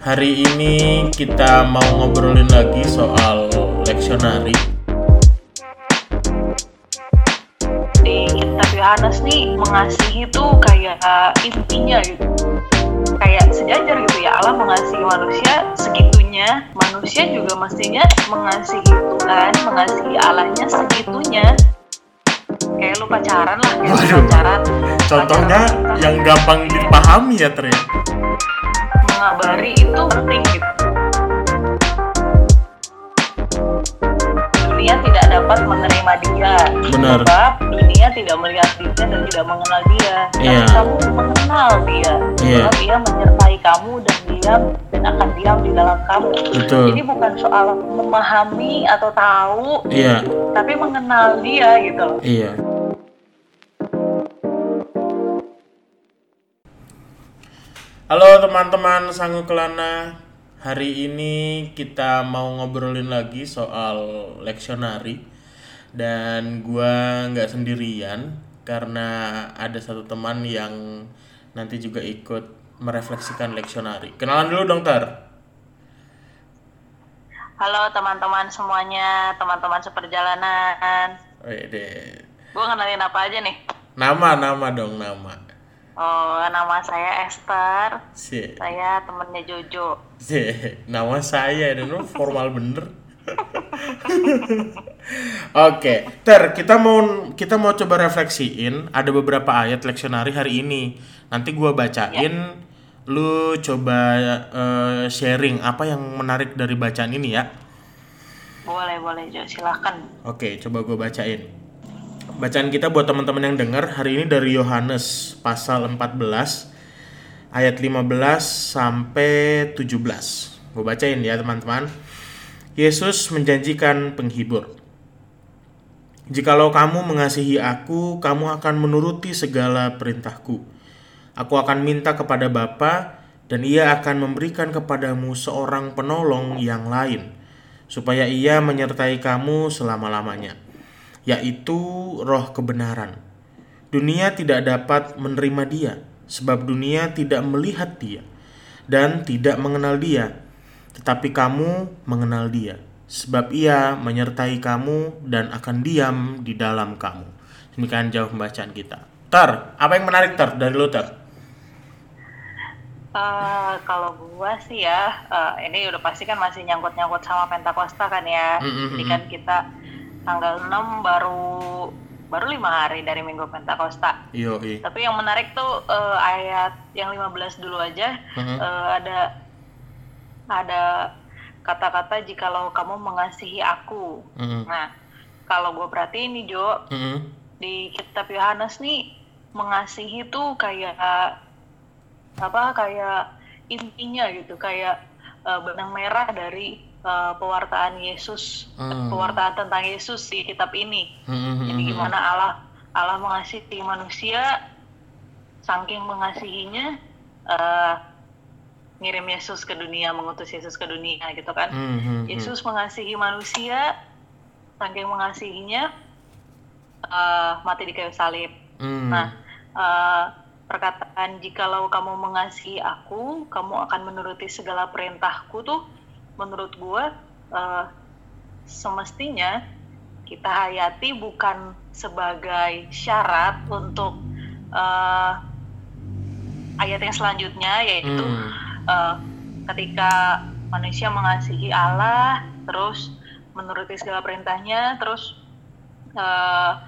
Hari ini kita mau ngobrolin lagi soal leksionari. di kitab Yohanes nih mengasihi tuh kayak intinya gitu. Kayak sejajar gitu ya Allah mengasihi manusia segitunya. Manusia juga mestinya mengasihi Tuhan mengasihi Allahnya segitunya kayak lu pacaran lah kayak Waduh. pacaran Contohnya Pacaran, yang gampang dipahami ya ternyata. mengabari itu penting gitu dunia tidak dapat menerima dia Benar. sebab dunia tidak melihat dia dan tidak mengenal dia tapi kamu mengenal dia Iya. sebab dia menyertai kamu dan diam dan akan diam di dalam kamu Betul. jadi bukan soal memahami atau tahu Iya, tapi mengenal dia gitu loh iya. Halo teman-teman Sangu Kelana. Hari ini kita mau ngobrolin lagi soal leksionari dan gua nggak sendirian karena ada satu teman yang nanti juga ikut merefleksikan leksionari. Kenalan dulu dong Tar. halo teman-teman semuanya teman-teman seperjalanan Wede. gue kenalin apa aja nih Nama nama dong nama. Oh nama saya Esther Si, saya temennya Jojo si, nama saya dan formal bener. Oke, Ter, kita mau kita mau coba refleksiin ada beberapa ayat leksionari hari ini. Nanti gua bacain, lu coba eh, sharing apa yang menarik dari bacaan ini ya. boleh boleh Jo silahkan Oke, coba gue bacain. Bacaan kita buat teman-teman yang dengar hari ini dari Yohanes pasal 14 ayat 15 sampai 17. Gue bacain ya teman-teman. Yesus menjanjikan penghibur. Jikalau kamu mengasihi aku, kamu akan menuruti segala perintahku. Aku akan minta kepada Bapa dan ia akan memberikan kepadamu seorang penolong yang lain supaya ia menyertai kamu selama-lamanya, yaitu roh kebenaran. Dunia tidak dapat menerima dia, sebab dunia tidak melihat dia dan tidak mengenal dia. Tetapi kamu mengenal dia, sebab ia menyertai kamu dan akan diam di dalam kamu. Demikian jauh pembacaan kita. Tar, apa yang menarik Tar dari lo Tar? Eh, kalau gua sih ya eh, ini udah pasti kan masih nyangkut-nyangkut sama Pentakosta kan ya Mm, mm, jadi kan kita tanggal 6 baru baru lima hari dari Minggu Pentakosta Yo, tapi yang menarik tuh eh, ayat yang 15 dulu aja Mhm. Eh, ada ada kata-kata jikalau kamu mengasihi aku Mm-mm. nah kalau gue perhatiin nih Jo Mm-mm. di kitab Yohanes nih mengasihi tuh kayak apa kayak intinya gitu kayak uh, benang merah dari uh, pewartaan Yesus Hmm. pewartaan tentang Yesus di kitab ini Mm-mm. jadi gimana Allah Allah mengasihi manusia saking mengasihinya uh, ngirim Yesus ke dunia mengutus Yesus ke dunia gitu kan Mm-mm. Yesus mengasihi manusia, saking mengasihinya uh, mati di kayu salib. Mm. Nah, uh, perkataan jikalau kamu mengasihi aku, kamu akan menuruti segala perintahku tuh, menurut gua uh, semestinya kita hayati bukan sebagai syarat untuk uh, ayat yang selanjutnya yaitu Hmm. uh, ketika manusia mengasihi Allah terus menuruti segala perintahnya terus uh,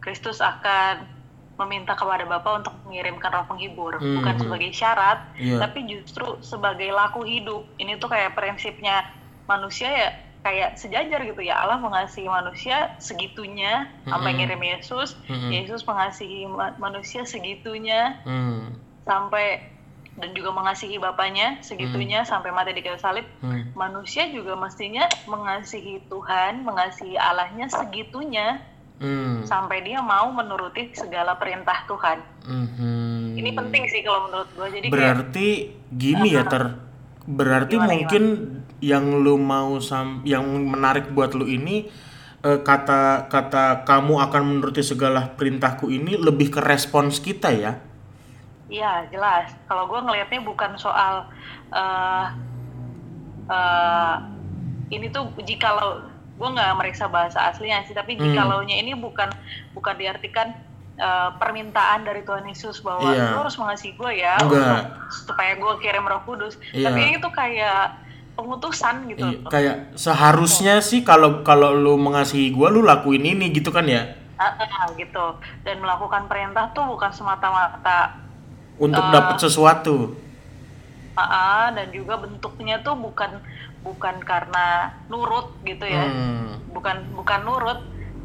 Kristus akan meminta kepada Bapa untuk mengirimkan roh penghibur Hmm. bukan sebagai syarat Iya. tapi justru sebagai laku hidup ini tuh kayak prinsipnya manusia ya kayak sejajar gitu ya Allah mengasihi manusia segitunya sampai Mm-mm. ngirim Yesus Mm-mm. Yesus mengasihi ma- manusia segitunya Mm. sampai dan juga mengasihi bapaknya segitunya sampai mati di kayu salib Mm. manusia juga mestinya mengasihi Tuhan mengasihi Allahnya segitunya Mm. sampai dia mau menuruti segala perintah Tuhan Mhm. ini penting sih kalau menurut gue jadi kayak Berarti gini ya ter. Berarti Gimana, mungkin yang lu mau sam yang menarik buat lu ini eh, kata kata kamu akan menuruti segala perintahku ini lebih ke respons kita ya. Iya jelas. Kalau gue ngelihatnya bukan soal eh eh, ini tuh jikalau gue nggak meriksa bahasa aslinya sih, tapi Hmm. jikalaunya ini bukan bukan diartikan eh, permintaan dari Tuhan Yesus bahwa Iya. lu harus mengasihi gue ya Enggak. untuk supaya gue kirim Roh Kudus. Iya. Tapi ini tuh kayak pengutusan gitu. Iya, kayak seharusnya sih kalau kalau lu mengasihi gua lu lakuin ini gitu kan ya ah, gitu. Dan melakukan perintah tuh bukan semata-mata untuk Eh. dapat sesuatu. ah, ah, dan juga bentuknya tuh bukan bukan karena nurut gitu ya. Hmm. bukan bukan nurut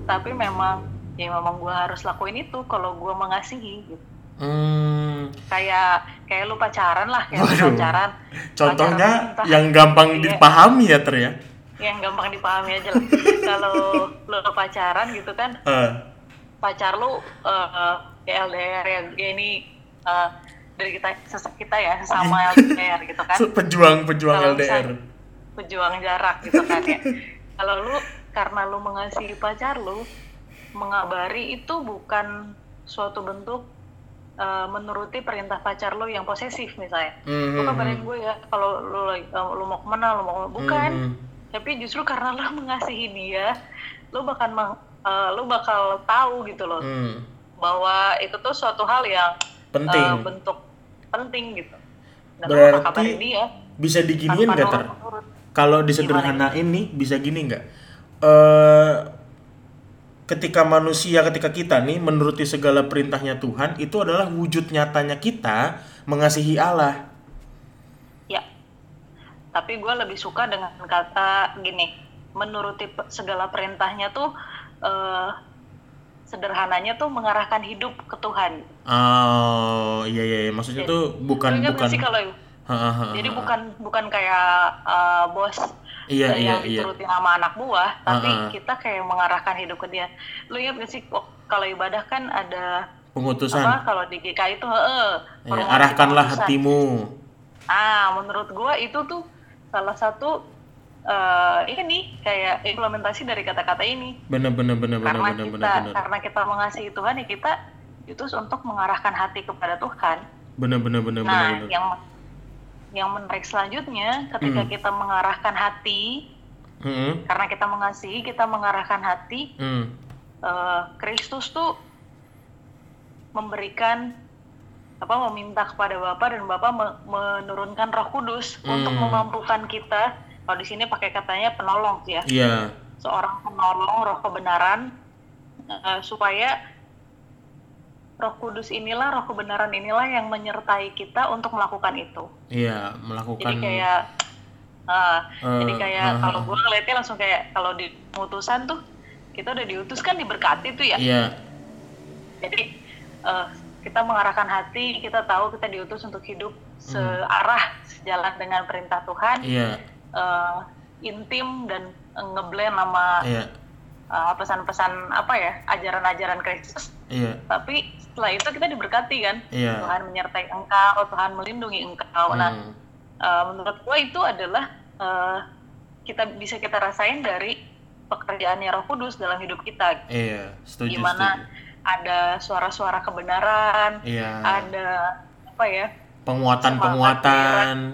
tapi memang ya memang gue harus lakuin itu kalau gue mengasihi gitu. Hmm. kayak kayak lu pacaran lah kayak Waduh. pacaran Contohnya Pacaran yang gampang Iya. dipahami ya ter ya. yang gampang dipahami aja lah kalau lu pacaran gitu kan Eh, pacar lu eh, ya LDR yang ya ini eh, dari kita sesama kita ya sesama LDR gitu kan pejuang pejuang LDR. misal- pejuang jarak gitu kan ya kalau lu karena lu mengasihi pacar lu mengabari itu bukan suatu bentuk eh, menuruti perintah pacar lu yang posesif misalnya Hmm, lu hmm, kabarin gue ya kalau lu eh, lu mau ke mana lu mau ke mana. bukan Hmm. tapi justru karena lu mengasihi dia lu bakal meng- eh, lu bakal tahu gitu loh Hmm. bahwa itu tuh suatu hal yang Penting. eh, bentuk penting gitu dan Berarti dia bisa diginiin nggak ter? Kalau disederhanain nih bisa gini nggak? Eh ketika manusia, ketika kita nih menuruti segala perintahnya Tuhan, itu adalah wujud nyatanya kita mengasihi Allah. Ya, tapi gue lebih suka dengan kata gini, menuruti segala perintahnya tuh eh, sederhananya tuh mengarahkan hidup ke Tuhan. Oh iya iya, iya. maksudnya Jadi- tuh bukan ingat bukan. sih kalau jadi ha. bukan bukan kayak eh, bos Iya iya yang iya. dituruti nama anak buah, tapi Ah, ah. kita kayak mengarahkan hidup ke dia. Lu ingat gak sih kok kalau ibadah kan ada Pengutusan. apa kalau di GKI itu heeh, Ya, arahkanlah pengutusan. hatimu. Ah, menurut gua itu tuh salah satu eh ini kayak implementasi dari kata-kata ini. Bener karena bener kita bener bener. karena kita mengasihi Tuhan ya kita itu untuk mengarahkan hati kepada Tuhan. Bener bener bener nah, bener. yang yang menarik selanjutnya ketika Hmm. kita mengarahkan hati Hmm, karena kita mengasihi, kita mengarahkan hati hmm. eh, Kristus tuh memberikan apa meminta kepada Bapa dan Bapa me- menurunkan Roh Kudus untuk Hmm. memampukan kita kalau di sini pakai katanya penolong ya Iya. seorang penolong roh kebenaran eh, supaya Roh Kudus inilah Roh kebenaran inilah yang menyertai kita untuk melakukan itu Iya, melakukan jadi kayak eh, Eh, jadi kayak eh, kalau eh. gue ngeliatnya langsung kayak kalau di pengutusan tuh kita udah diutus kan diberkati tuh ya Iya. jadi eh, kita mengarahkan hati kita tahu kita diutus untuk hidup searah sejalan dengan perintah Tuhan Iya. eh, intim dan ngeblend sama Iya. pesan-pesan apa ya ajaran-ajaran Kristus Iya. tapi setelah itu kita diberkati kan Iya. Tuhan menyertai engkau Tuhan melindungi engkau nah Hmm. eh, menurut gue itu adalah eh, kita bisa kita rasain dari pekerjaannya Roh Kudus dalam hidup kita Iya, setuju Gimana? setuju. ada suara-suara kebenaran Iya. ada apa ya Penguatan-penguatan.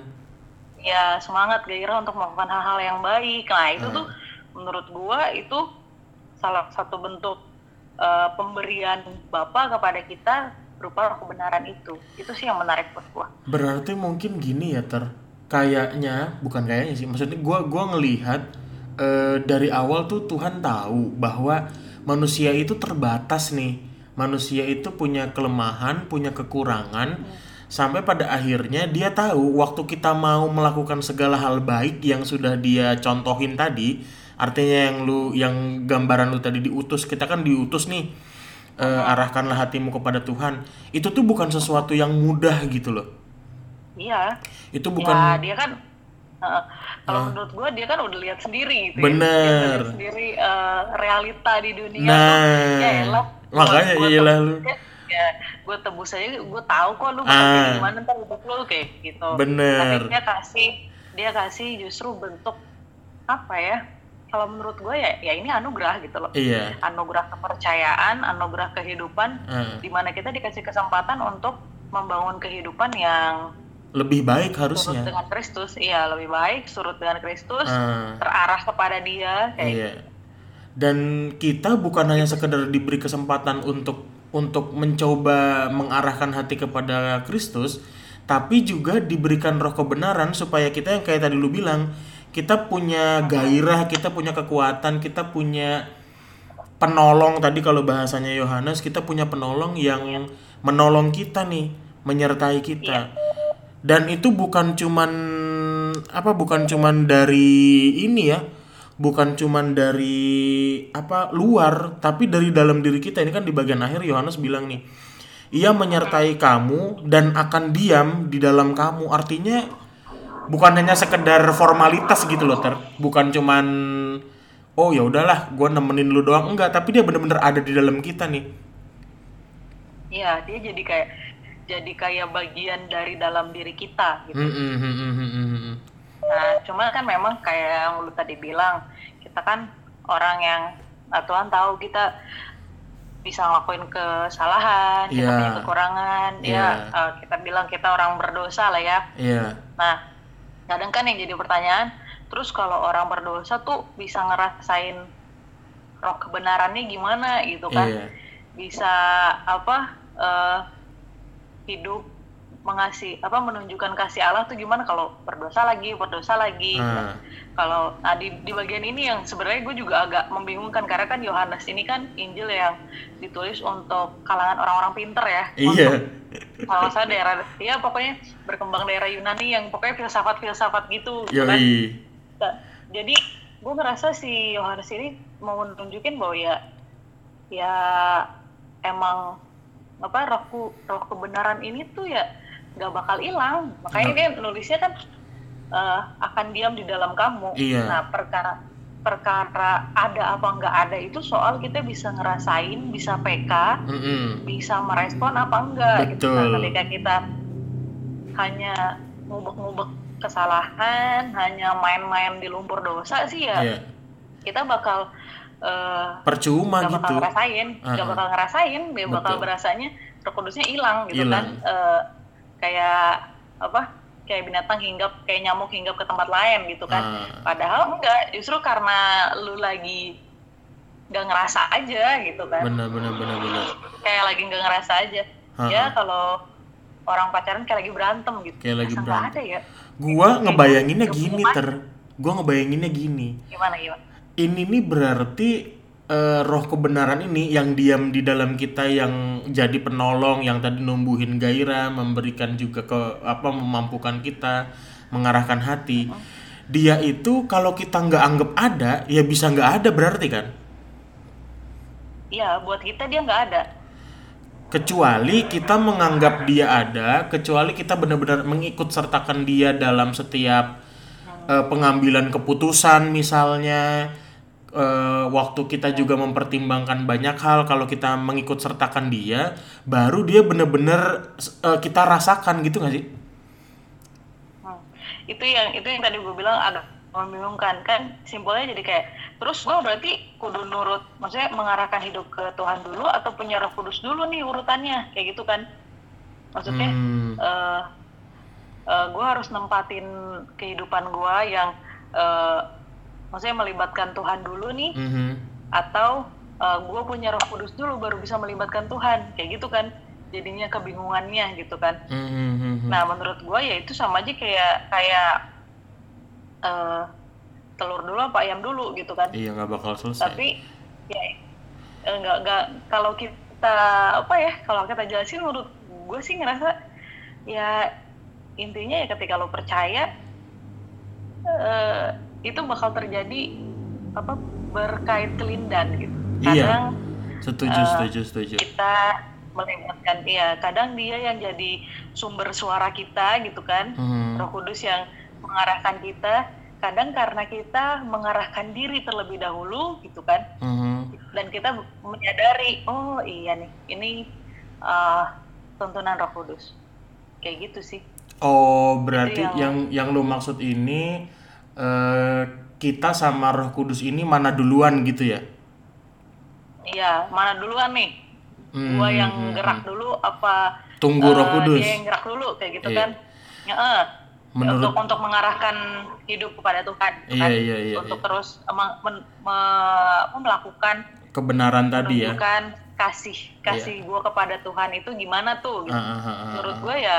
ya semangat gairah untuk melakukan hal-hal yang baik nah itu Hmm. tuh menurut gua itu salah satu bentuk eh, pemberian Bapa kepada kita berupa kebenaran itu itu sih yang menarik buat gua Berarti mungkin gini ya ter. Kayaknya bukan kayaknya sih. Maksudnya gua gua ngelihat eh, dari awal tuh Tuhan tahu bahwa manusia itu terbatas nih. Manusia itu punya kelemahan, punya kekurangan. Sampai pada akhirnya dia tahu waktu kita mau melakukan segala hal baik yang sudah dia contohin tadi, artinya yang lu yang gambaran lu tadi diutus, kita kan diutus nih. eh, arahkanlah hatimu kepada Tuhan. Itu tuh bukan sesuatu yang mudah gitu loh. iya Itu ya bukan dia kan eh, kalau menurut gua dia kan udah lihat sendiri gitu ya. Bener. Lihat sendiri eh, realita di dunia Nah, tuh ya elah makanya iyalah lu. ya, ya gue tebus aja gue tahu kok lu Ah. gimana ntar hidup lu kayak gitu Bener. tapi dia kasih dia kasih justru bentuk apa ya kalau menurut gue ya ya ini anugerah gitu loh Iya. anugerah kepercayaan anugerah kehidupan eh, di mana kita dikasih kesempatan untuk membangun kehidupan yang lebih baik surut harusnya dengan Kristus iya lebih baik surut dengan Kristus Ah. terarah kepada dia kayak Iya. Dan kita bukan hanya sekedar diberi kesempatan untuk untuk mencoba mengarahkan hati kepada Kristus, tapi juga diberikan roh kebenaran supaya kita yang kayak tadi lu bilang, kita punya gairah, kita punya kekuatan, kita punya penolong. Tadi kalau bahasanya Yohanes, kita punya penolong yang menolong kita nih, menyertai kita. Dan itu bukan cuman apa bukan cuman dari ini ya bukan cuman dari apa luar tapi dari dalam diri kita. Ini kan di bagian akhir Yohanes bilang nih ia menyertai kamu dan akan diam di dalam kamu. Artinya bukan hanya sekedar formalitas gitu loh ter bukan cuman oh ya udahlah gue nemenin lu doang enggak tapi dia bener-bener ada di dalam kita nih iya dia jadi kayak jadi kayak bagian dari dalam diri kita gitu Hmm, hmm, hmm. Nah, cuma kan memang kayak yang lu tadi bilang, kita kan orang yang nah, Tuhan tahu kita bisa ngelakuin kesalahan, kita Iya. punya kekurangan, Iya. ya eh, kita bilang kita orang berdosa lah ya. iya Nah, kadang kan yang jadi pertanyaan, terus kalau orang berdosa tuh bisa ngerasain roh kebenarannya gimana gitu kan? iya. Bisa apa eh, hidup mengasih apa menunjukkan kasih Allah tuh gimana? Kalau berdosa lagi berdosa lagi. Ah. kalau nah di, di bagian ini yang sebenarnya gue juga agak membingungkan karena kan Yohanes ini kan Injil yang ditulis untuk kalangan orang-orang pinter ya. Iya kalau saya daerah ya pokoknya berkembang daerah Yunani yang pokoknya filsafat-filsafat gitu gitu kan. Yoi. Nah, jadi gue ngerasa si Yohanes ini mau nunjukin bahwa ya ya emang apa roh roh kebenaran ini tuh ya nggak bakal hilang. Makanya dia nulisnya kan eh, akan diam di dalam kamu. Iya. nah perkara perkara ada apa nggak ada itu soal kita bisa ngerasain bisa PK Mm-mm. bisa merespon apa enggak gitu Betul. nah ketika kita hanya ngubek-ngubek kesalahan hanya main-main di lumpur dosa sih ya Iya. kita bakal eh, percuma bakal gitu ngerasain nggak Uh-uh. bakal ngerasain dia bakal berasanya roh kudusnya hilang gitu Hilang. kan Eh, kayak apa kayak binatang hinggap kayak nyamuk hinggap ke tempat lain gitu kan. Ah. padahal enggak justru karena lu lagi nggak ngerasa aja gitu kan. Benar benar benar benar kayak lagi nggak ngerasa aja. Ha-ha. ya kalau orang pacaran kayak lagi berantem gitu. Kayak lagi Masa berantem. ada ya. Gua ngebayanginnya Hidup gini ter. gua ngebayanginnya gini. Gimana gimana? Ini nih berarti eh, roh kebenaran ini yang diam di dalam kita yang jadi penolong yang tadi numbuhin gairah memberikan juga ke apa memampukan kita mengarahkan hati. Dia itu kalau kita nggak anggap ada ya bisa nggak ada berarti kan? Iya buat kita dia nggak ada. Kecuali kita menganggap dia ada kecuali kita benar-benar mengikut sertakan dia dalam setiap eh, pengambilan keputusan misalnya eh, waktu kita juga mempertimbangkan banyak hal kalau kita mengikut sertakan dia baru dia benar-benar eh, kita rasakan gitu nggak sih Hmm. itu yang itu yang tadi gue bilang agak membingungkan kan simpelnya jadi kayak terus gue berarti kudu nurut maksudnya mengarahkan hidup ke Tuhan dulu atau punya Roh Kudus dulu nih urutannya kayak gitu kan maksudnya Hmm. eh gue harus nempatin kehidupan gue yang eh, maksudnya melibatkan Tuhan dulu nih Mhm. atau gue punya Roh Kudus dulu baru bisa melibatkan Tuhan kayak gitu kan jadinya kebingungannya gitu kan Mhm. Nah, menurut gue ya itu sama aja kayak kayak eh, telur dulu apa ayam dulu gitu kan. iya nggak bakal selesai Tapi ya eh, nggak nggak kalau kita apa ya kalau kita jelasin menurut gue sih ngerasa ya intinya ya ketika lo percaya eh, itu bakal terjadi apa berkait kelindan gitu. Iya. Kadang setuju eh, setuju setuju kita melibatkan ya kadang dia yang jadi sumber suara kita gitu kan Mhm. Roh Kudus yang mengarahkan kita kadang karena kita mengarahkan diri terlebih dahulu gitu kan Mhm. dan kita menyadari oh iya nih ini uh, tuntunan Roh Kudus kayak gitu sih Oh, berarti Itu yang yang lu maksud ini eh, kita sama Roh Kudus ini mana duluan gitu ya? iya mana duluan nih Hmm, gua yang hmm, gerak dulu apa Tunggu Roh eh, Kudus. dia yang gerak dulu kayak gitu Iya. kan Ya, eh, Menurut- untuk untuk mengarahkan hidup kepada Tuhan gitu Iya, kan. iya, iya, untuk iya. terus emang men- me- melakukan Kebenaran tadi ya. kasih kasih gua kepada Tuhan itu gimana tuh gitu. Ah, ah, ah, menurut ah. gue ya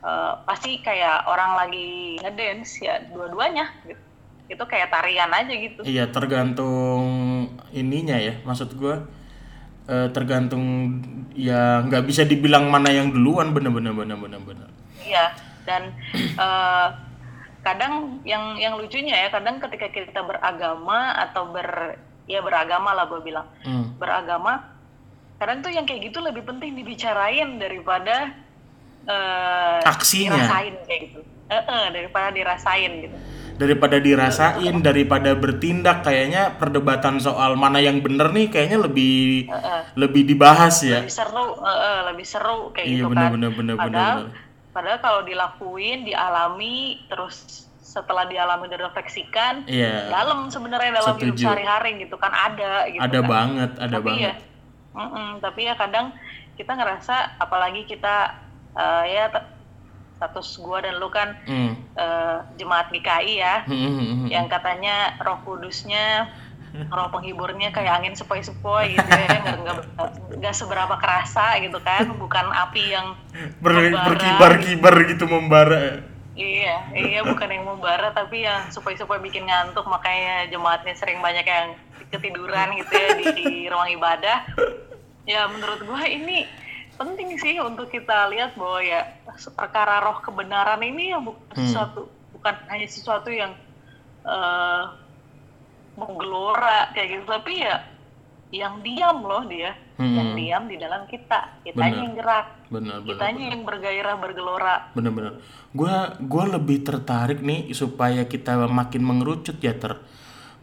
eh, pasti kayak orang lagi ngedance ya dua-duanya gitu itu kayak tarian aja gitu Iya tergantung ininya ya, maksud gua eh, tergantung ya nggak bisa dibilang mana yang duluan bener-bener bener-bener bener. iya dan eh, kadang yang yang lucunya ya kadang ketika kita beragama atau ber ya beragama lah gue bilang Hmm. beragama kadang tuh yang kayak gitu lebih penting dibicarain daripada eh, Aksinya. dirasain kayak gitu Eh, eh, daripada dirasain gitu Daripada dirasain, daripada bertindak, kayaknya perdebatan soal mana yang bener nih kayaknya lebih Heeh. lebih dibahas ya. lebih seru eh, eh, lebih seru kayak Iya gitu bener kan bener bener padahal bener. padahal kalau dilakuin dialami terus setelah dialami direfleksikan Iya. dalam sebenarnya dalam hidup Setuju. sehari-hari gitu kan ada gitu Ada kan. banget, ada tapi banget. ya mm-mm, tapi ya kadang kita ngerasa apalagi kita eh, ya status gua dan lu kan Hmm. eh, jemaat GKI ya Hmm, hmm, hmm, hmm. yang katanya roh kudusnya roh penghiburnya kayak angin sepoi-sepoi gitu ya nggak seberapa kerasa gitu kan bukan api yang Ber- berkibar-kibar gitu membara. iya iya bukan yang membara tapi yang sepoi-sepoi bikin ngantuk makanya jemaatnya sering banyak yang ketiduran gitu ya di, di ruang ibadah ya menurut gua ini penting sih untuk kita lihat bahwa ya perkara roh kebenaran ini ya bukan Hmm. sesuatu bukan hanya sesuatu yang eh menggelora kayak gitu tapi ya yang diam loh dia Hmm. yang diam di dalam kita kitanya Benar. yang gerak Benar benar. kitanya yang bergairah bergelora Bener-bener. Gua gua lebih tertarik nih supaya kita makin mengerucut ya ter.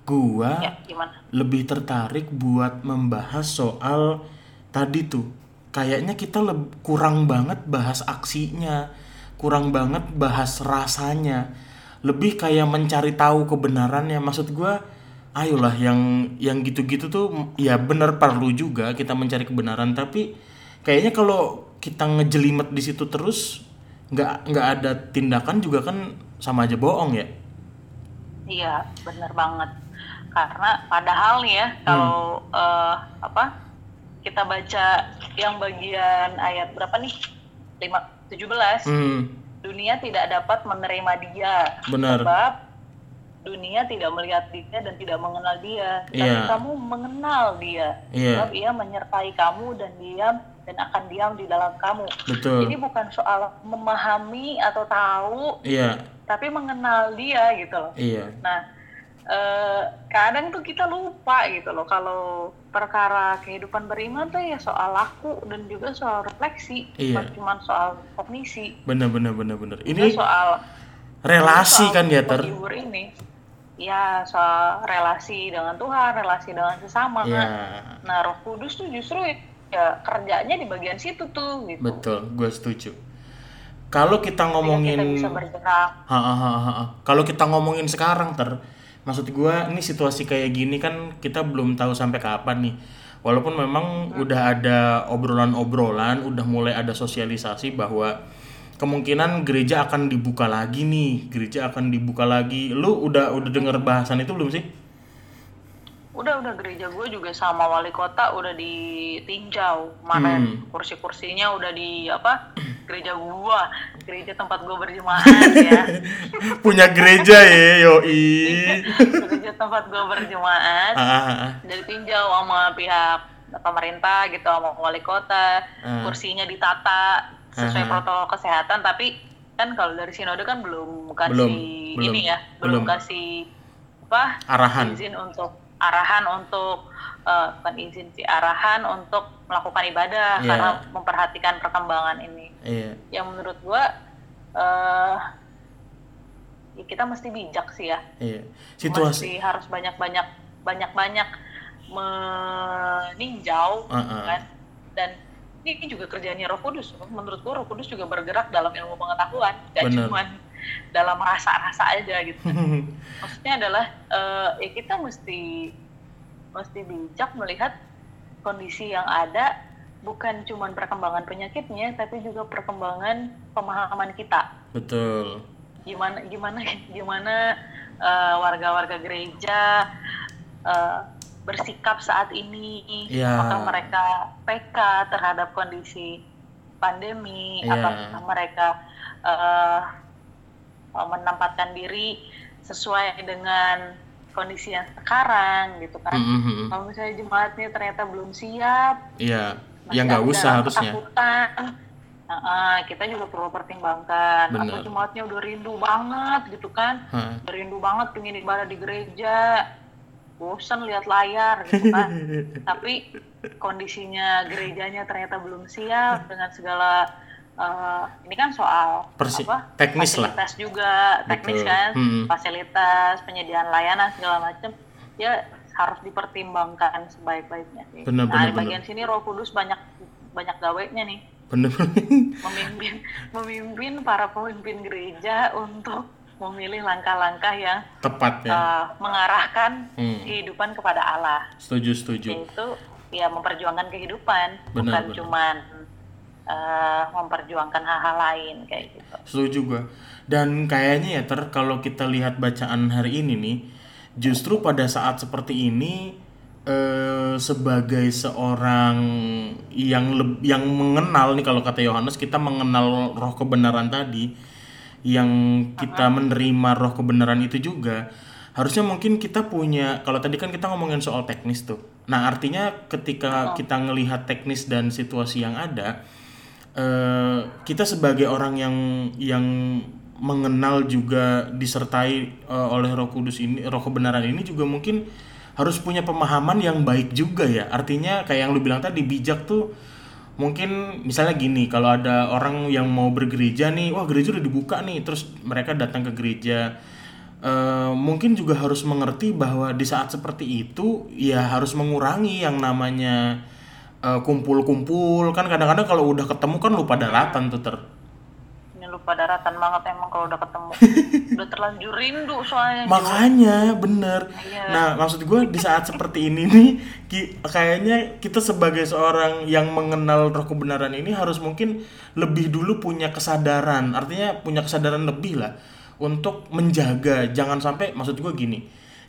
Gua ya gimana lebih tertarik buat membahas soal tadi tuh. Kayaknya kita leb- kurang banget bahas aksinya, kurang banget bahas rasanya. Lebih kayak mencari tahu kebenarannya. Maksud gua ayolah yang yang gitu-gitu tuh ya bener perlu juga kita mencari kebenaran tapi kayaknya kalau kita ngejelimet di situ terus nggak nggak ada tindakan juga kan sama aja bohong ya Iya, bener banget. Karena padahal nih ya, kalau eh, apa kita baca yang bagian ayat berapa nih? 5, 17. hmm, Dunia tidak dapat menerima dia. Benar. Sebab dunia tidak melihat dia dan tidak mengenal dia. Tapi Iya. kamu mengenal dia. Iya. Sebab ia menyertai kamu dan diam dan akan diam di dalam kamu. betul Ini bukan soal memahami atau tahu, iya tapi mengenal dia gitu loh. iya Nah, eh, kadang tuh kita lupa gitu loh kalau perkara kehidupan beriman tuh ya soal laku dan juga soal refleksi, Iya. bukan cuma soal kognisi. bener bener bener bener Ini ini soal relasi soal kan ya ter ini. Ya, soal relasi dengan Tuhan, relasi dengan sesama. ya Nah, Roh Kudus tuh justru ya kerjanya di bagian situ tuh gitu. betul gue setuju kalau kita ngomongin kita bisa bergerak. Ha, ha, ha, ha, ha. Kalau kita ngomongin sekarang ter, maksud gua ini situasi kayak gini kan kita belum tahu sampai kapan nih. Walaupun memang udah ada obrolan-obrolan, udah mulai ada sosialisasi bahwa kemungkinan gereja akan dibuka lagi nih, gereja akan dibuka lagi. Lu udah udah denger bahasan itu belum sih? Udah udah gereja gue juga sama wali kota udah ditinjau kemarin Hmm. kursi-kursinya udah di apa gereja gua gereja tempat gue berjemaat ya Punya gereja ya, yoi. gereja tempat gue berjemaat Ah, ah, ah. udah ditinjau sama pihak pemerintah gitu sama wali kota Ah. kursinya ditata sesuai Ah. protokol kesehatan tapi kan kalau dari sinode kan belum kasih Belum, belum, ini ya belum, belum. kasih apa Arahan. izin untuk arahan untuk eh, bukan izin sih arahan untuk melakukan ibadah Iya. karena memperhatikan perkembangan ini Iya. yang menurut gua eh ya kita mesti bijak sih ya Iya. Situasi. mesti harus banyak-banyak banyak-banyak meninjau Ah, ah. kan dan ini juga kerjanya Roh Kudus menurut gua Roh Kudus juga bergerak dalam ilmu pengetahuan gak cuma dalam rasa-rasa aja gitu maksudnya adalah eh, ya kita mesti mesti bijak melihat kondisi yang ada bukan cuma perkembangan penyakitnya tapi juga perkembangan pemahaman kita betul gimana gimana gimana uh, warga-warga gereja uh, bersikap saat ini Ya. apakah mereka PK terhadap kondisi pandemi Ya. apakah mereka uh, menempatkan diri sesuai dengan kondisi yang sekarang gitu kan Mhm. kalau misalnya jemaatnya ternyata belum siap iya masih ya nggak usah harusnya ketakutan. Nah, ah, kita juga perlu pertimbangkan. Benar. Atau jemaatnya udah rindu banget gitu kan, udah rindu banget pengen ibadah di gereja, bosan lihat layar gitu kan. Tapi kondisinya gerejanya ternyata belum siap dengan segala eh, ini kan soal Persi- apa? teknis lah. fasilitas juga, teknis Betul. kan, Hmm. fasilitas, penyediaan layanan segala macam. Ya harus dipertimbangkan sebaik-baiknya sih. Benar, nah, benar, di bagian sini Roh Kudus banyak banyak gawainya nih bener memimpin memimpin para pemimpin gereja untuk memilih langkah-langkah yang tepat ya uh, mengarahkan Hmm. kehidupan kepada Allah setuju setuju yaitu ya memperjuangkan kehidupan Benar, bukan benar. cuman uh, memperjuangkan hal-hal lain kayak gitu. Setuju gua. Dan kayaknya ya ter kalau kita lihat bacaan hari ini nih justru pada saat seperti ini eh, sebagai seorang yang leb- yang mengenal nih kalau kata Yohanes kita mengenal roh kebenaran tadi yang kita menerima roh kebenaran itu juga harusnya mungkin kita punya kalau tadi kan kita ngomongin soal teknis tuh. Nah artinya ketika kita ngelihat teknis dan situasi yang ada eh, kita sebagai orang yang yang mengenal juga disertai eh, oleh Roh Kudus ini, Roh kebenaran ini juga mungkin harus punya pemahaman yang baik juga ya. Artinya kayak yang lu bilang tadi bijak tuh mungkin misalnya gini, kalau ada orang yang mau bergereja nih, wah gereja udah dibuka nih, terus mereka datang ke gereja eh, mungkin juga harus mengerti bahwa di saat seperti itu ya harus mengurangi yang namanya eh, kumpul-kumpul. Kan kadang-kadang kalau udah ketemu kan lupa daratan tuh ter. Ini lupa daratan banget emang kalau udah ketemu. Udah terlanjur rindu soalnya makanya bener. Iya. nah maksud gue di saat seperti ini nih ki- kayaknya kita sebagai seorang yang mengenal roh kebenaran ini harus mungkin lebih dulu punya kesadaran. Artinya punya kesadaran lebih lah untuk menjaga. Jangan sampai maksud gue gini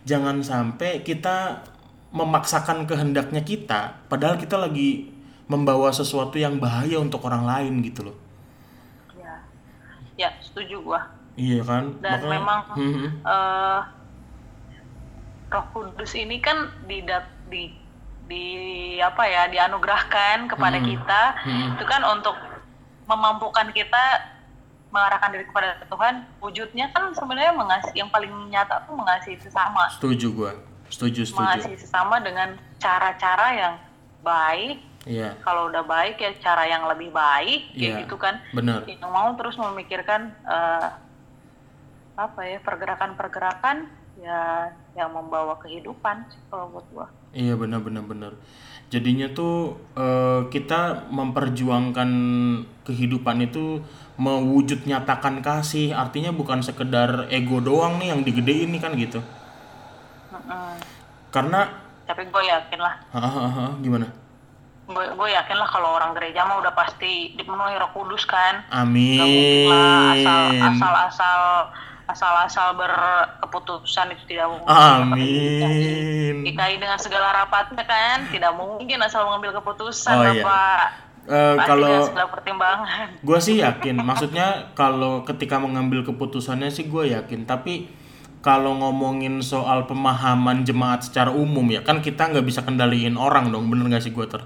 jangan sampai kita memaksakan kehendaknya kita padahal kita lagi membawa sesuatu yang bahaya untuk orang lain gitu loh. Ya. Ya setuju gua. Iya kan? Dan memang Mhm. eh, Roh Kudus ini kan di di di apa ya dianugerahkan kepada Hmm. kita. Hmm. itu kan untuk memampukan kita mengarahkan diri kepada Tuhan. Wujudnya kan sebenarnya mengasihi yang paling nyata tuh mengasihi sesama setuju gue setuju setuju mengasihi sesama dengan cara-cara yang baik iya kalau udah baik ya cara yang lebih baik kayak Iya. gitu kan bener yang mau terus memikirkan eh, apa ya pergerakan-pergerakan ya yang membawa kehidupan sih kalau buat gua Iya benar benar benar. Jadinya tuh eh, kita memperjuangkan kehidupan itu mewujud nyatakan kasih. Artinya bukan sekedar ego doang nih yang digedein nih kan gitu. Mm-mm. Karena tapi gue yakin lah hahaha, gimana? gue gue yakin lah kalau orang gereja mah udah pasti dipenuhi Roh Kudus kan Amin. Gak mungkin lah asal asal asal asal asal berkeputusan itu tidak mungkin Amin. dikai dengan segala rapatnya kan tidak mungkin asal mengambil keputusan Oh, iya. Bapak Pasti kalau pertimbangan gue sih yakin, maksudnya kalau ketika mengambil keputusannya sih gue yakin. Tapi kalau ngomongin soal pemahaman jemaat secara umum ya kan kita nggak bisa kendaliin orang dong, bener nggak sih gue ter?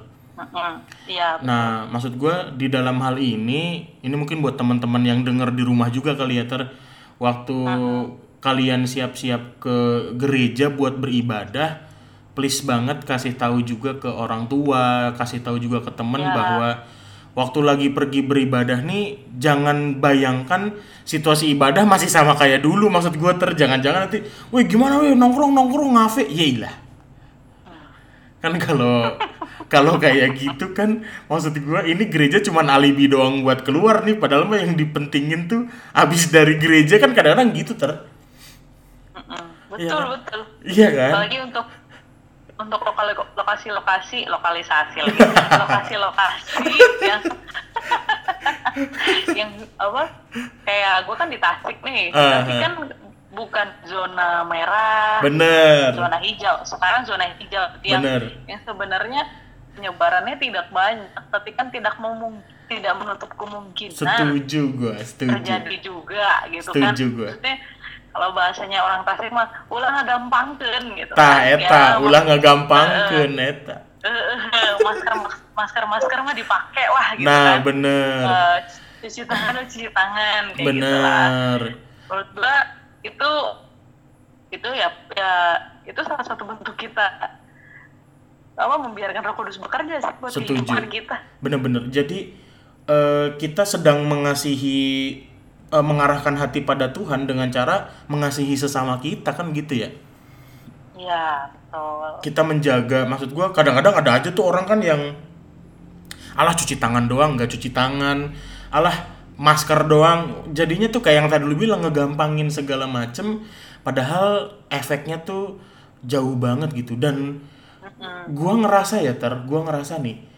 Iya Nah, maksud gue di dalam hal ini, ini mungkin buat teman-teman yang denger di rumah juga kali ya ter, waktu kalian siap-siap ke gereja buat beribadah, please banget kasih tahu juga ke orang tua, kasih tahu juga ke temen Ya. bahwa waktu lagi pergi beribadah nih, jangan bayangkan situasi ibadah masih sama kayak dulu. Maksud gue ter, jangan-jangan nanti, wih gimana wih nongkrong nongkrong ngafe, Yailah kan kalau kalau kayak gitu kan maksud gue ini gereja cuman alibi doang buat keluar nih padahal mah yang dipentingin tuh abis dari gereja kan kadang-kadang gitu ter. Iya betul kan? betul iya kan apalagi untuk untuk lokal lokasi-lokasi lokalisasi lagi. Lokasi-lokasi yang yang apa? Kayak gue kan di Tasik nih. Uh-huh. tapi kan bukan zona merah bener. zona hijau. Sekarang zona hijau. Yang bener. yang sebenarnya penyebarannya tidak banyak tapi kan tidak memung tidak menutup kemungkinan setuju gua setuju. terjadi juga gitu kan. Setuju gua. Kalau bahasanya orang Tasik mah ulah gitu kan. eta Ya, ulah nggak gampangkeun eta. eh, eh, masker masker masker mah dipakai lah gitu nah kan. bener. Eh, cuci tangan cuci tangan kayak gitu lah. Bener. Menurut gua itu itu ya ya itu salah satu bentuk kita. Apa membiarkan Roh Kudus bekerja sih buat Setuju. kehidupan kita. Bener-bener. Jadi eh, kita sedang mengasihi eh, mengarahkan hati pada Tuhan dengan cara mengasihi sesama kita kan gitu ya? Ya betul. Kita menjaga maksud gua kadang-kadang ada aja tuh orang kan yang alah cuci tangan doang nggak cuci tangan. Alah masker doang. Jadinya tuh kayak yang tadi lu bilang ngegampangin segala macem padahal efeknya tuh jauh banget gitu. Dan gua ngerasa ya ter gua ngerasa nih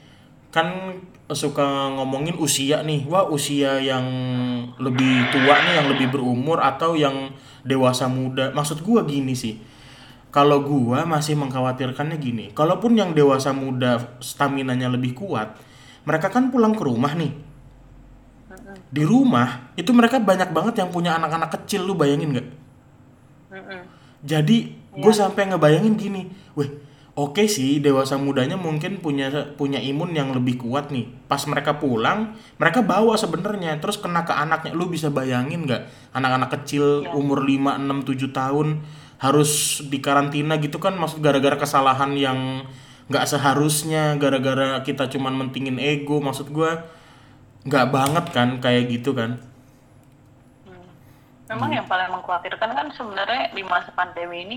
kan suka ngomongin usia nih. Wah usia yang lebih tua nih yang lebih berumur atau yang dewasa muda. Maksud gua gini sih. Kalau gua masih mengkhawatirkannya gini. Kalaupun yang dewasa muda staminanya lebih kuat mereka kan pulang ke rumah nih. Di rumah itu mereka banyak banget yang punya anak-anak kecil. Lu bayangin nggak? Jadi gue sampai ngebayangin gini, weh, oke sih dewasa mudanya mungkin punya punya imun yang lebih kuat nih. Pas mereka pulang, mereka bawa sebenarnya, terus kena ke anaknya. Lu bisa bayangin nggak anak-anak kecil Iya. umur 5, 6, 7 tahun harus dikarantina gitu kan maksud gara-gara kesalahan yang nggak seharusnya gara-gara kita cuman mentingin ego maksud gua nggak banget kan kayak gitu kan Memang Hmm. yang paling mengkhawatirkan kan sebenarnya di masa pandemi ini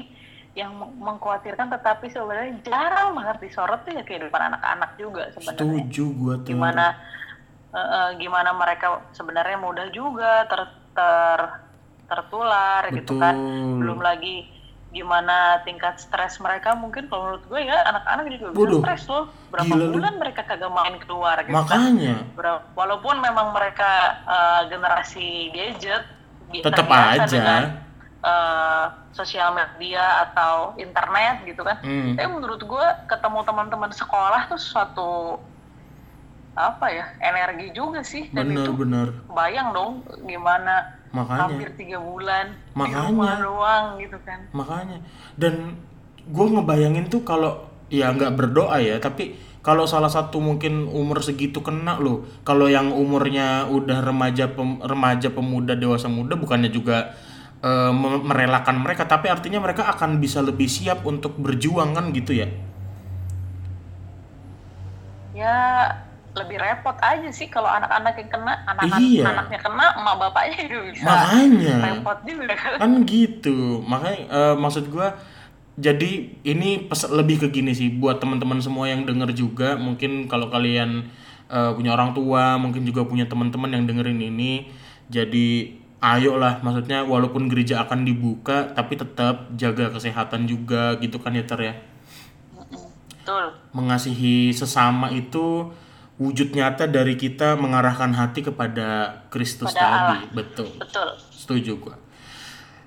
yang meng- mengkhawatirkan tetapi sebenarnya jarang banget disorot tuh ya kehidupan anak-anak juga sebenarnya. setuju gua tuh Gimana eh, gimana mereka sebenarnya mudah juga ter, ter- tertular gitu kan. Betul. Belum lagi gimana tingkat stres mereka mungkin kalau menurut gue ya anak-anak juga bisa Waduh, stres loh. Berapa gila lu. bulan mereka kagak main keluar gitu kan. makanya Ber- walaupun memang mereka uh, generasi gadget terbiasa aja. dengan uh, sosial media atau internet gitu kan. Hmm. tapi menurut gue ketemu teman-teman sekolah tuh suatu apa ya energi juga sih. Dan itu bener-bener bayang dong gimana makanya. hampir tiga bulan di Makanya. rumah doang gitu kan. Makanya. Dan gue ngebayangin tuh kalau ya nggak berdoa ya tapi kalau salah satu mungkin umur segitu kena loh kalau yang umurnya udah remaja pem- remaja pemuda dewasa muda bukannya juga me- merelakan mereka tapi artinya mereka akan bisa lebih siap untuk berjuang kan gitu ya? Ya lebih repot aja sih kalau anak-anak yang kena anak-anak Iya. anaknya kena emak bapaknya juga bisa. Makanya. Repot juga. Kan gitu. Makanya eh, maksud gua jadi ini pes- lebih ke gini sih buat teman-teman semua yang denger juga mungkin kalau kalian eh, punya orang tua mungkin juga punya teman-teman yang dengerin ini jadi ayolah maksudnya walaupun gereja akan dibuka tapi tetap jaga kesehatan juga gitu kan ya Ter ya? Betul. Mengasihi sesama itu wujud nyata dari kita mengarahkan hati kepada Kristus Pada Allah. tadi betul. Betul. Setuju gua.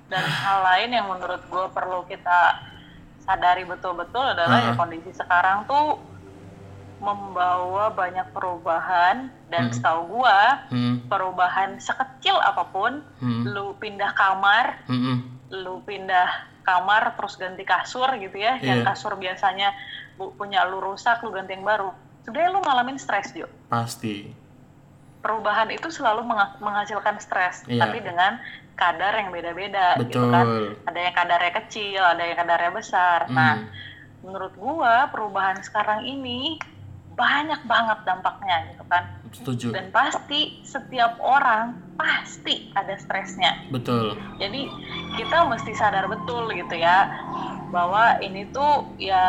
Dan hal lain yang menurut gue perlu kita sadari betul-betul adalah ya Ah. kondisi sekarang tuh membawa banyak perubahan dan setahu gue hmm, perubahan sekecil apa pun hmm, lu pindah kamar hmm, hmm. lu pindah kamar terus ganti kasur gitu ya yang Iya. kasur biasanya bu- punya lu rusak lu ganti yang baru sebenarnya lu ngalamin stres Jo pasti perubahan itu selalu menghasilkan stres Iya. tapi dengan kadar yang beda-beda gitu kan ada yang kadarnya kecil ada yang kadarnya besar Hmm. nah menurut gua perubahan sekarang ini banyak banget dampaknya gitu kan setuju dan pasti setiap orang pasti ada stresnya betul jadi kita mesti sadar betul gitu ya bahwa ini tuh ya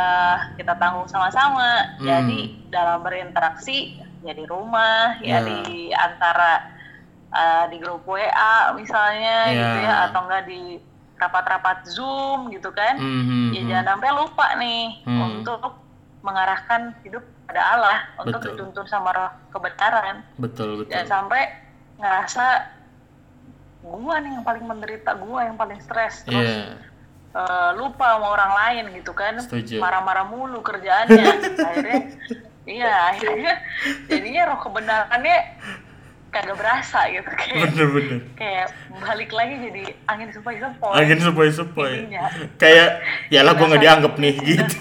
kita tanggung sama-sama Hmm. jadi dalam berinteraksi ya di rumah ya Ya. di antara uh, di grup WA misalnya Ya. gitu ya atau enggak di rapat-rapat zoom gitu kan Mhm, ya mhm. jangan sampai lupa nih Hmm. untuk mengarahkan hidup pada Allah untuk Betul. dituntun sama roh kebenaran. Betul betul. Jangan sampai ngerasa gua nih yang paling menderita gua yang paling stres terus Iya, eh, lupa sama orang lain gitu kan. Marah-marah mulu kerjaannya. Akhirnya iya akhirnya jadinya roh kebenarannya kagak berasa gitu kayak bener bener. kayak balik lagi jadi angin sepoi-sepoi angin sepoi sepoi kayak ya lah gue nggak dianggap nih gitu.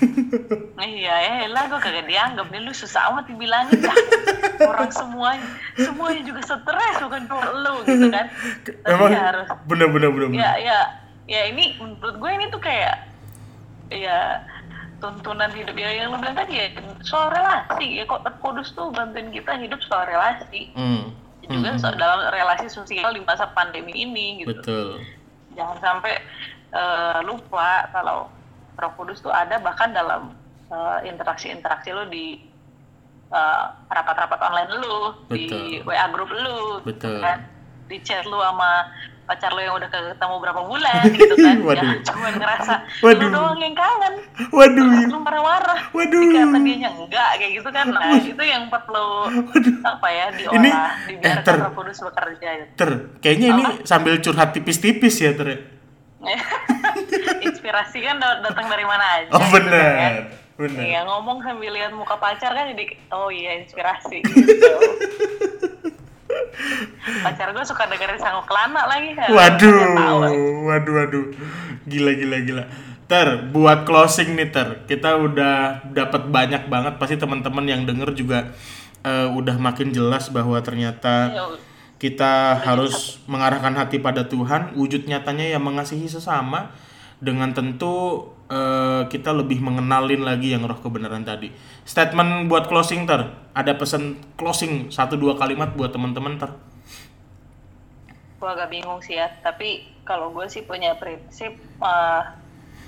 Iya ya lah gue kagak dianggap nih. Lu susah amat dibilangin. Dah orang semuanya semuanya juga stres bukan cuma lu gitu kan. Tapi emang ya harus bener bener bener bener. ya ya ya ini menurut gue ini tuh kayak ya tuntunan hidup ya yang lu bilang tadi ya soal relasi. Ya kok kudus tuh bantuin kita hidup soal relasi. Hmm, juga hmm, so- dalam relasi sosial di masa pandemi ini gitu betul jangan sampai eh, lupa kalau Roh Kudus tuh ada bahkan dalam eh, interaksi-interaksi lo di eh, rapat-rapat online lu, di. WA grup lu, gitu Betul. kan, di chat lu sama pacar lu yang udah ketemu berapa bulan gitu kan, Waduh. jangan cuma ngerasa Waduh. lu doang yang kangen, waduh lu marah-marah, Waduh. dikata dia enggak kayak gitu kan, nah itu yang perlu apa ya diolah, Ini- eh, dibiarkan ter- Roh Kudus bekerja. gitu. ter kayaknya ini sambil curhat tipis-tipis ya ter inspirasi kan dat- datang dari mana aja oh gitu kan, ya. bener Iya ngomong sambil lihat muka pacar kan jadi oh iya inspirasi gitu. Pacar gue suka dengerin sanggup kelana lagi kan Waduh, waduh, waduh, gila, gila, gila. Ter, buat closing nih Ter, kita udah dapat banyak banget. Pasti teman-teman yang denger juga eh, udah makin jelas bahwa ternyata Ya, kita harus mengarahkan hati pada Tuhan. Wujud nyatanya yang mengasihi sesama. Dengan tentu eh, kita lebih mengenalin lagi yang roh kebenaran tadi. Statement buat closing Ter, ada pesan closing satu dua kalimat buat teman-teman Ter. gue agak bingung sih ya tapi kalau gue sih punya prinsip eh,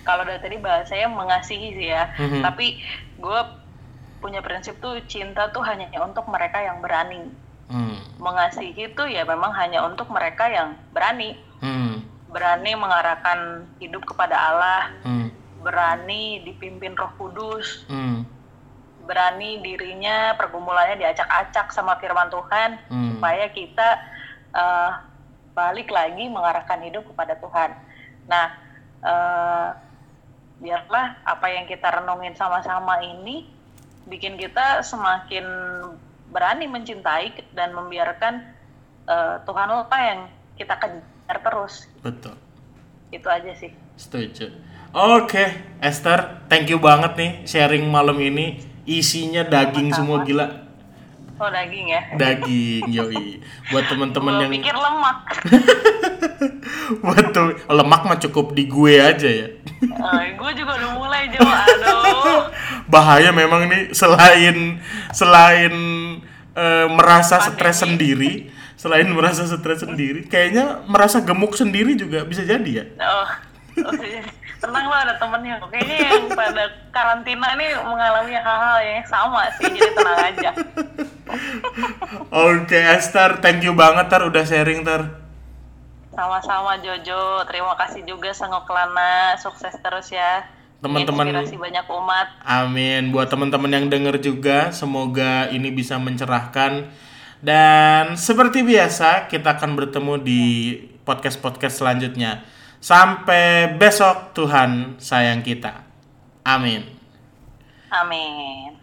kalau dari tadi bahasanya mengasihi sih ya Mhm. tapi gue punya prinsip tuh cinta tuh hanya untuk mereka yang berani Hmm, mengasihi itu ya memang hanya untuk mereka yang berani hmm, berani mengarahkan hidup kepada Allah hmm, berani dipimpin Roh Kudus hmm. berani dirinya pergumulannya diacak-acak sama firman Tuhan Hmm. supaya kita eh, balik lagi mengarahkan hidup kepada Tuhan. Nah, eh, biarlah apa yang kita renungin sama-sama ini bikin kita semakin berani mencintai dan membiarkan eh, Tuhan lah yang kita kejar terus. Betul. Itu aja sih. Setuju. Oke, Esther, thank you banget nih sharing malam ini. Isinya daging semua gila. Oh daging ya. Daging, yoi. Buat teman-teman yang pikir lemak. buat tuh lemak mah cukup di gue aja ya. gue juga udah mulai Jo. Aduh. Bahaya memang nih selain selain eh, merasa stres sendiri, selain merasa stres sendiri, kayaknya merasa gemuk sendiri juga bisa jadi ya. Oh, oh iya. tenang lo ada temennya. Kayaknya yang pada karantina ini mengalami hal-hal yang sama sih, jadi tenang aja. Oke, Esther, thank you banget ter udah sharing ter. Sama-sama Jojo, terima kasih juga Sangok Kelana, sukses terus ya. Teman-teman- Inspirasi banyak umat. Amin. Buat teman-teman yang denger juga, semoga ini bisa mencerahkan. Dan seperti biasa, kita akan bertemu di podcast-podcast selanjutnya. Sampai besok, Tuhan sayang kita. Amin. Amin.